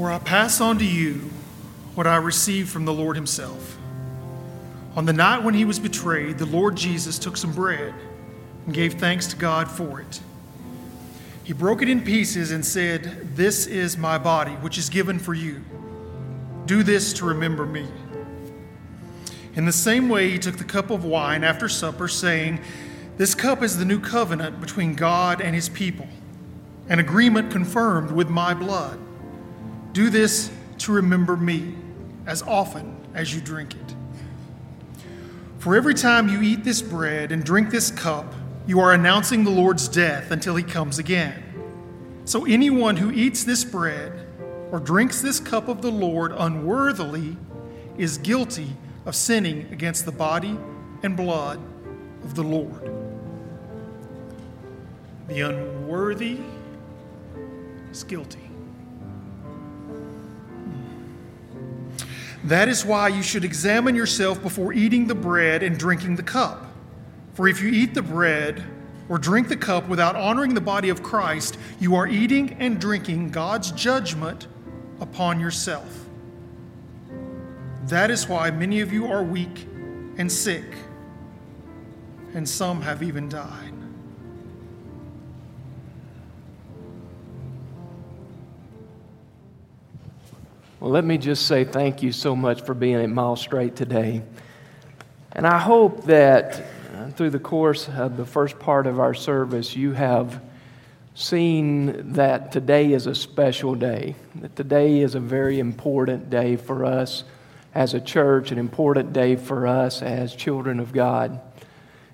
For I pass on to you what I received from the Lord Himself. On the night when He was betrayed, the Lord Jesus took some bread and gave thanks to God for it. He broke it in pieces and said, This is my body, which is given for you. Do this to remember me. In the same way, he took the cup of wine after supper, saying, This cup is the new covenant between God and his people, an agreement confirmed with my blood. Do this to remember me as often as you drink it. For every time you eat this bread and drink this cup, you are announcing the Lord's death until he comes again. So anyone who eats this bread or drinks this cup of the Lord unworthily is guilty of sinning against the body and blood of the Lord. The unworthy is guilty. That is why you should examine yourself before eating the bread and drinking the cup. For if you eat the bread or drink the cup without honoring the body of Christ, you are eating and drinking God's judgment upon yourself. That is why many of you are weak and sick, and some have even died. Well, let me just say thank you so much for being at Mile Straight today. And I hope that uh, through the course of the first part of our service, you have seen that today is a special day, that today is a very important day for us as a church, an important day for us as children of God.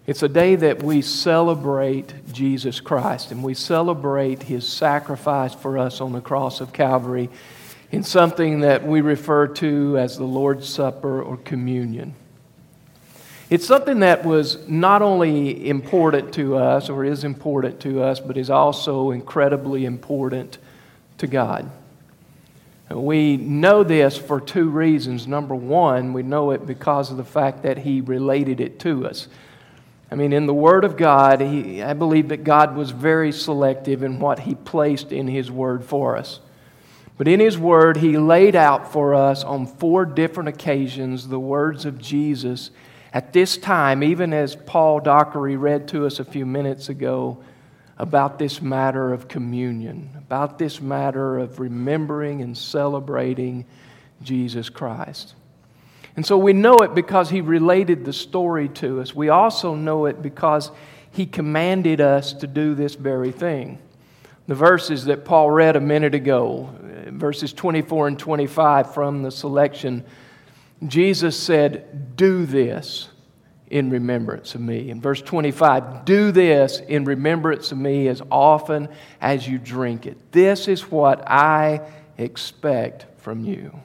It's a day that we celebrate Jesus Christ and we celebrate his sacrifice for us on the cross of Calvary in something that we refer to as the Lord's Supper or communion. It's something that was not only important to us or is important to us, but is also incredibly important to God. We know this for two reasons. Number one, we know it because of the fact that He related it to us. I mean, in the Word of God, he, I believe that God was very selective in what He placed in His Word for us. But in His Word, He laid out for us on four different occasions the words of Jesus at this time, even as Paul Dockery read to us a few minutes ago about this matter of communion, about this matter of remembering and celebrating Jesus Christ. And so we know it because he related the story to us. We also know it because he commanded us to do this very thing. The verses that Paul read a minute ago, verses 24 and 25 from the selection, Jesus said, Do this in remembrance of me. In verse 25, do this in remembrance of me as often as you drink it. This is what I expect from you.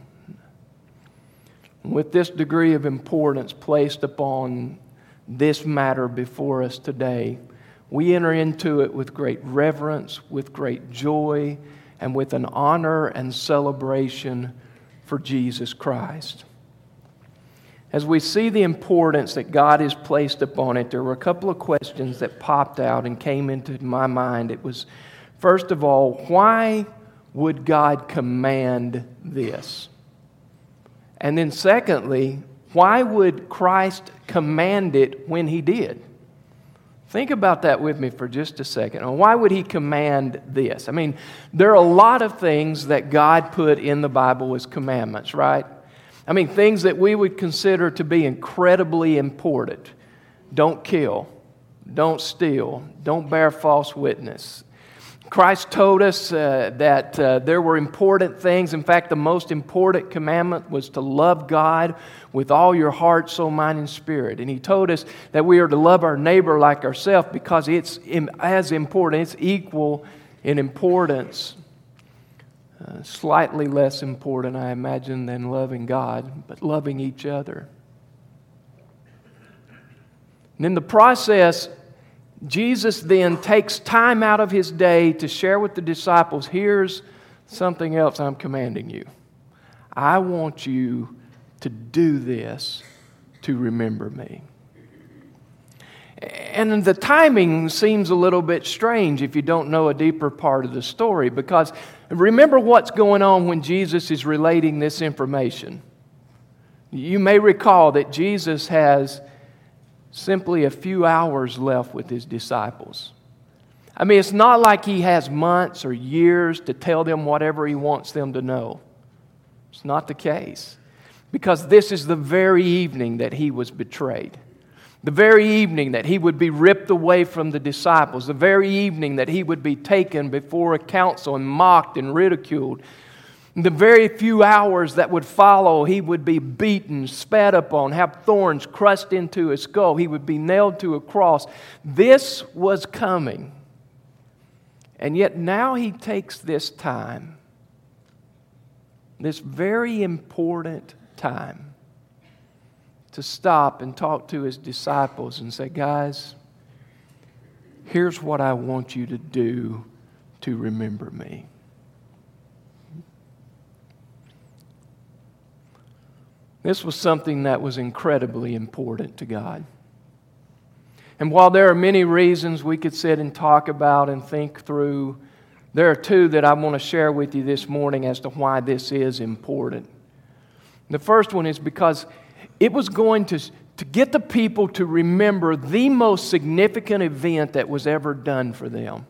With this degree of importance placed upon this matter before us today, we enter into it with great reverence, with great joy, and with an honor and celebration for Jesus Christ as we see the importance that God has placed upon it, there were a couple of questions that popped out and came into my mind. It was, first of all, why would God command this? And then, secondly, why would Christ command it when he did? Think about that with me for just a second. Why would he command this? I mean, there are a lot of things that God put in the Bible as commandments, right? I mean, things that we would consider to be incredibly important. Don't kill. Don't steal. Don't bear false witness. Christ told us uh, that uh, there were important things. In fact, the most important commandment was to love God with all your heart, soul, mind, and spirit. And He told us that we are to love our neighbor like ourselves because it's as important, it's equal in importance uh, slightly less important, I imagine, than loving God, but loving each other. And in the process, Jesus then takes time out of his day to share with the disciples here's something else I'm commanding you. I want you to do this to remember me. And the timing seems a little bit strange if you don't know a deeper part of the story because remember what's going on when Jesus is relating this information. You may recall that Jesus has simply a few hours left with his disciples. I mean, it's not like he has months or years to tell them whatever he wants them to know. It's not the case. Because this is the very evening that he was betrayed. The very evening that he would be ripped away from the disciples. The very evening that he would be taken before a council and mocked and ridiculed. In the very few hours that would follow, he would be beaten, spat upon, have thorns crushed into his skull. He would be nailed to a cross. This was coming. And yet now he takes this time, this very important time, to stop and talk to his disciples and say, Guys, here's what I want you to do to remember me. This was something that was incredibly important to God. And while there are many reasons we could sit and talk about and think through, there are two that I want to share with you this morning as to why this is important. The first one is because it was going to, to get the people to remember the most significant event that was ever done for them.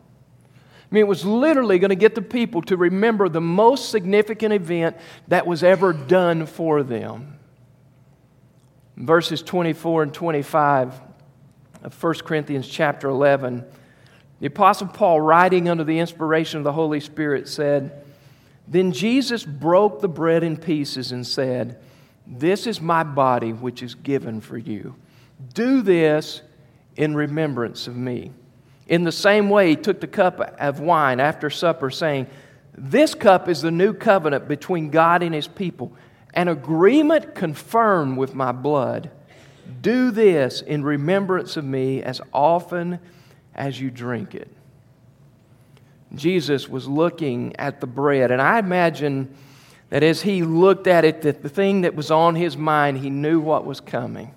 I mean, it was literally going to get the people to remember the most significant event that was ever done for them verses 24 and 25 of 1 Corinthians chapter 11, the Apostle Paul, writing under the inspiration of the Holy Spirit, said, Then Jesus broke the bread in pieces and said, This is my body which is given for you. Do this in remembrance of me. In the same way, he took the cup of wine after supper, saying, This cup is the new covenant between God and his people an agreement confirmed with my blood. Do this in remembrance of me as often as you drink it. Jesus was looking at the bread, and I imagine that as he looked at it, that the thing that was on his mind, he knew what was coming.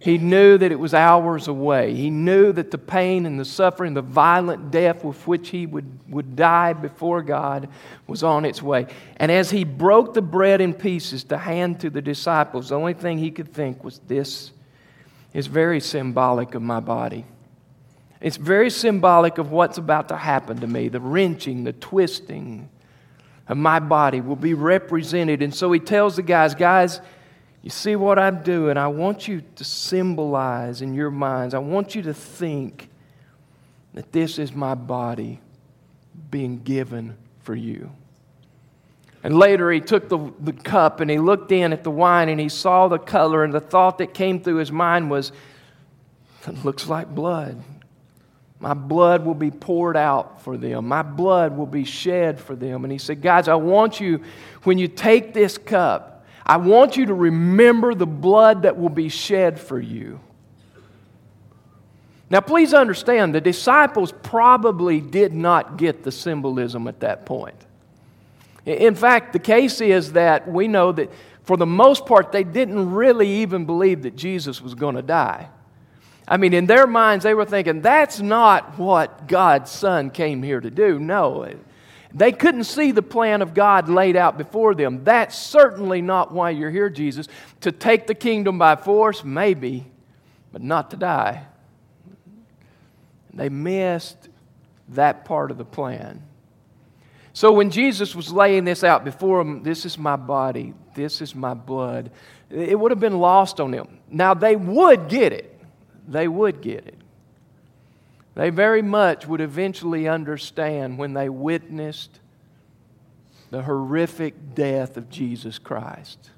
He knew that it was hours away. He knew that the pain and the suffering, the violent death with which he would, would die before God was on its way. And as he broke the bread in pieces to hand to the disciples, the only thing he could think was this is very symbolic of my body. It's very symbolic of what's about to happen to me. The wrenching, the twisting of my body will be represented. And so he tells the guys, guys, you see what I'm doing? I want you to symbolize in your minds, I want you to think that this is my body being given for you. And later he took the, the cup and he looked in at the wine and he saw the color, and the thought that came through his mind was, it looks like blood. My blood will be poured out for them. My blood will be shed for them. And he said, Guys, I want you, when you take this cup, I want you to remember the blood that will be shed for you. Now, please understand, the disciples probably did not get the symbolism at that point. In fact, the case is that we know that for the most part, they didn't really even believe that Jesus was going to die. I mean, in their minds, they were thinking, that's not what God's Son came here to do. No, they couldn't see the plan of God laid out before them. That's certainly not why you're here, Jesus. To take the kingdom by force, maybe, but not to die. They missed that part of the plan. So when Jesus was laying this out before them, this is my body, this is my blood, it would have been lost on them. Now they would get it. They would get it. They very much would eventually understand when they witnessed the horrific death of Jesus Christ.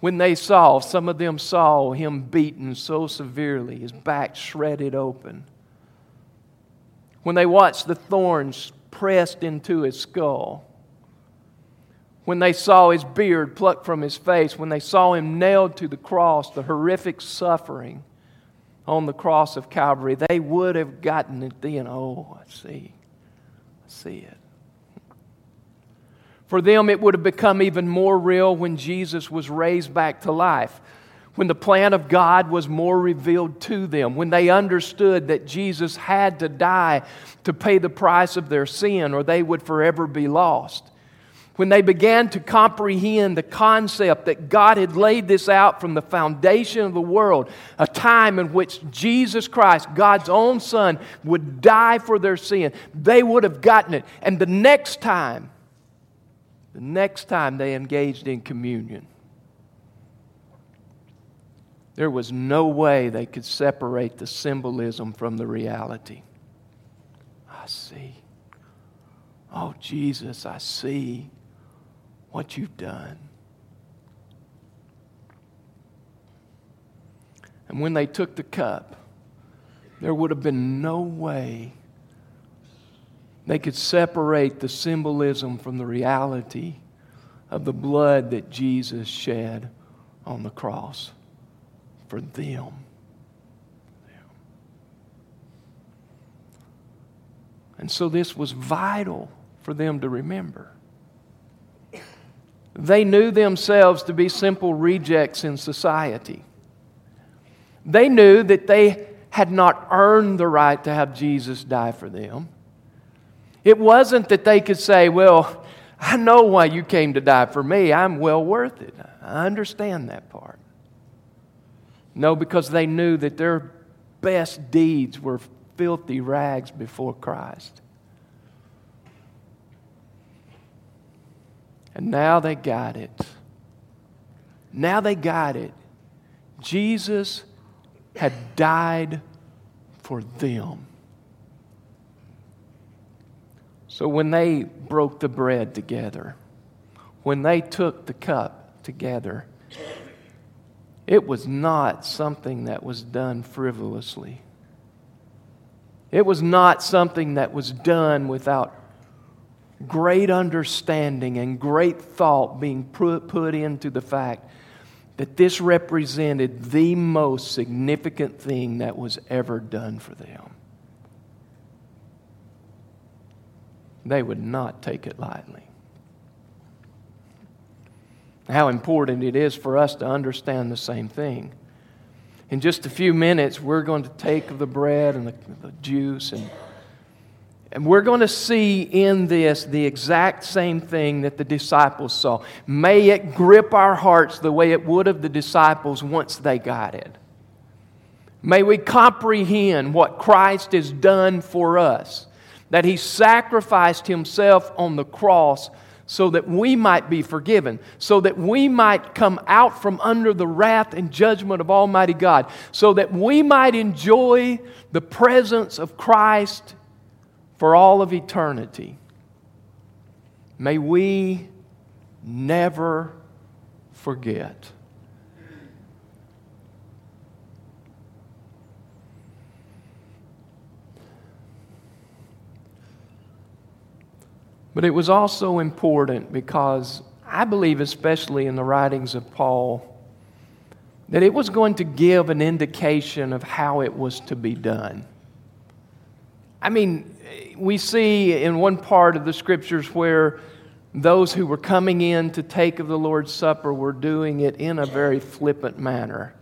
When they saw, some of them saw him beaten so severely, his back shredded open. When they watched the thorns pressed into his skull. When they saw his beard plucked from his face. When they saw him nailed to the cross, the horrific suffering on the cross of Calvary, they would have gotten it then. Oh, I see. I see it. For them, it would have become even more real when Jesus was raised back to life. when the plan of God was more revealed to them, when they understood that Jesus had to die to pay the price of their sin or they would forever be lost. When they began to comprehend the concept that God had laid this out from the foundation of the world, a time in which Jesus Christ, God's own Son, would die for their sin, they would have gotten it. And the next time, the next time they engaged in communion, there was no way they could separate the symbolism from the reality. I see. Oh, Jesus, I see what you've done. And when they took the cup, there would have been no way they could separate the symbolism from the reality of the blood that Jesus shed on the cross for them. And so this was vital for them to remember. They knew themselves to be simple rejects in society. They knew that they had not earned the right to have Jesus die for them. It wasn't that they could say, Well, I know why you came to die for me. I'm well worth it. I understand that part. No, because they knew that their best deeds were filthy rags before Christ. And now they got it. Now they got it. Jesus had died for them. So when they broke the bread together, when they took the cup together, it was not something that was done frivolously. It was not something that was done without great understanding and great thought being put, put into the fact that this represented the most significant thing that was ever done for them. They would not take it lightly how important it is for us to understand the same thing. In just a few minutes, we're going to take the bread and the, the juice, and, and we're going to see in this the exact same thing that the disciples saw. May it grip our hearts the way it would have the disciples once they got it. May we comprehend what Christ has done for us, that He sacrificed Himself on the cross so that we might be forgiven, so that we might come out from under the wrath and judgment of Almighty God, so that we might enjoy the presence of Christ for all of eternity. May we never forget. But it was also important because I believe, especially in the writings of Paul, that it was going to give an indication of how it was to be done. I mean, we see in one part of the scriptures where those who were coming in to take of the Lord's Supper were doing it in a very flippant manner.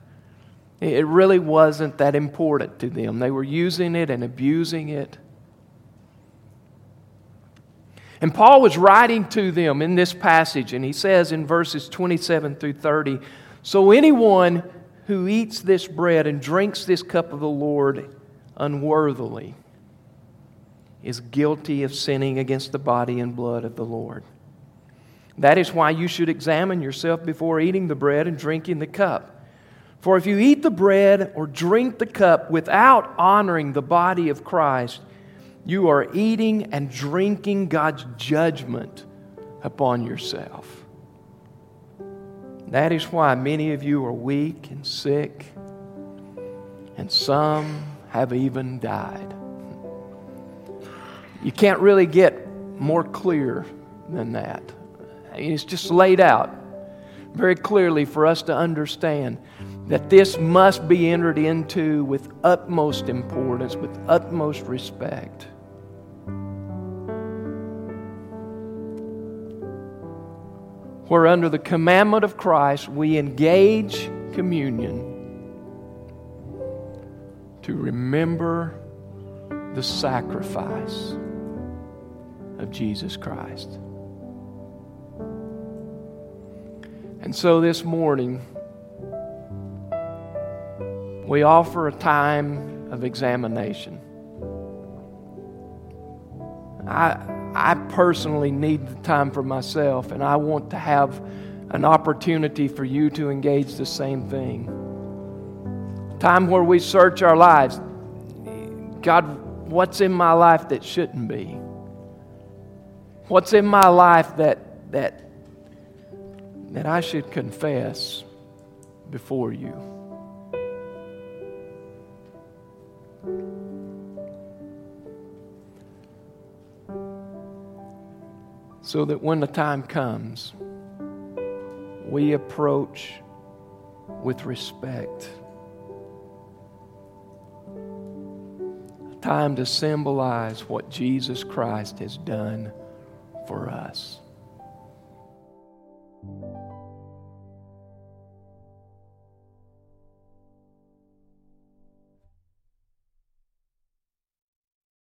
It really wasn't that important to them. They were using it and abusing it. And Paul was writing to them in this passage, and he says in verses 27 through 30 So anyone who eats this bread and drinks this cup of the Lord unworthily is guilty of sinning against the body and blood of the Lord. That is why you should examine yourself before eating the bread and drinking the cup. For if you eat the bread or drink the cup without honoring the body of Christ, you are eating and drinking God's judgment upon yourself. That is why many of you are weak and sick, and some have even died. You can't really get more clear than that. It's just laid out very clearly for us to understand that this must be entered into with utmost importance, with utmost respect. where under the commandment of Christ we engage communion to remember the sacrifice of Jesus Christ. And so this morning, we offer a time of examination. I, I personally need the time for myself, and I want to have an opportunity for you to engage the same thing. Time where we search our lives. God, what's in my life that shouldn't be? What's in my life that, that, that I should confess before you? So that when the time comes, we approach with respect. A time to symbolize what Jesus Christ has done for us.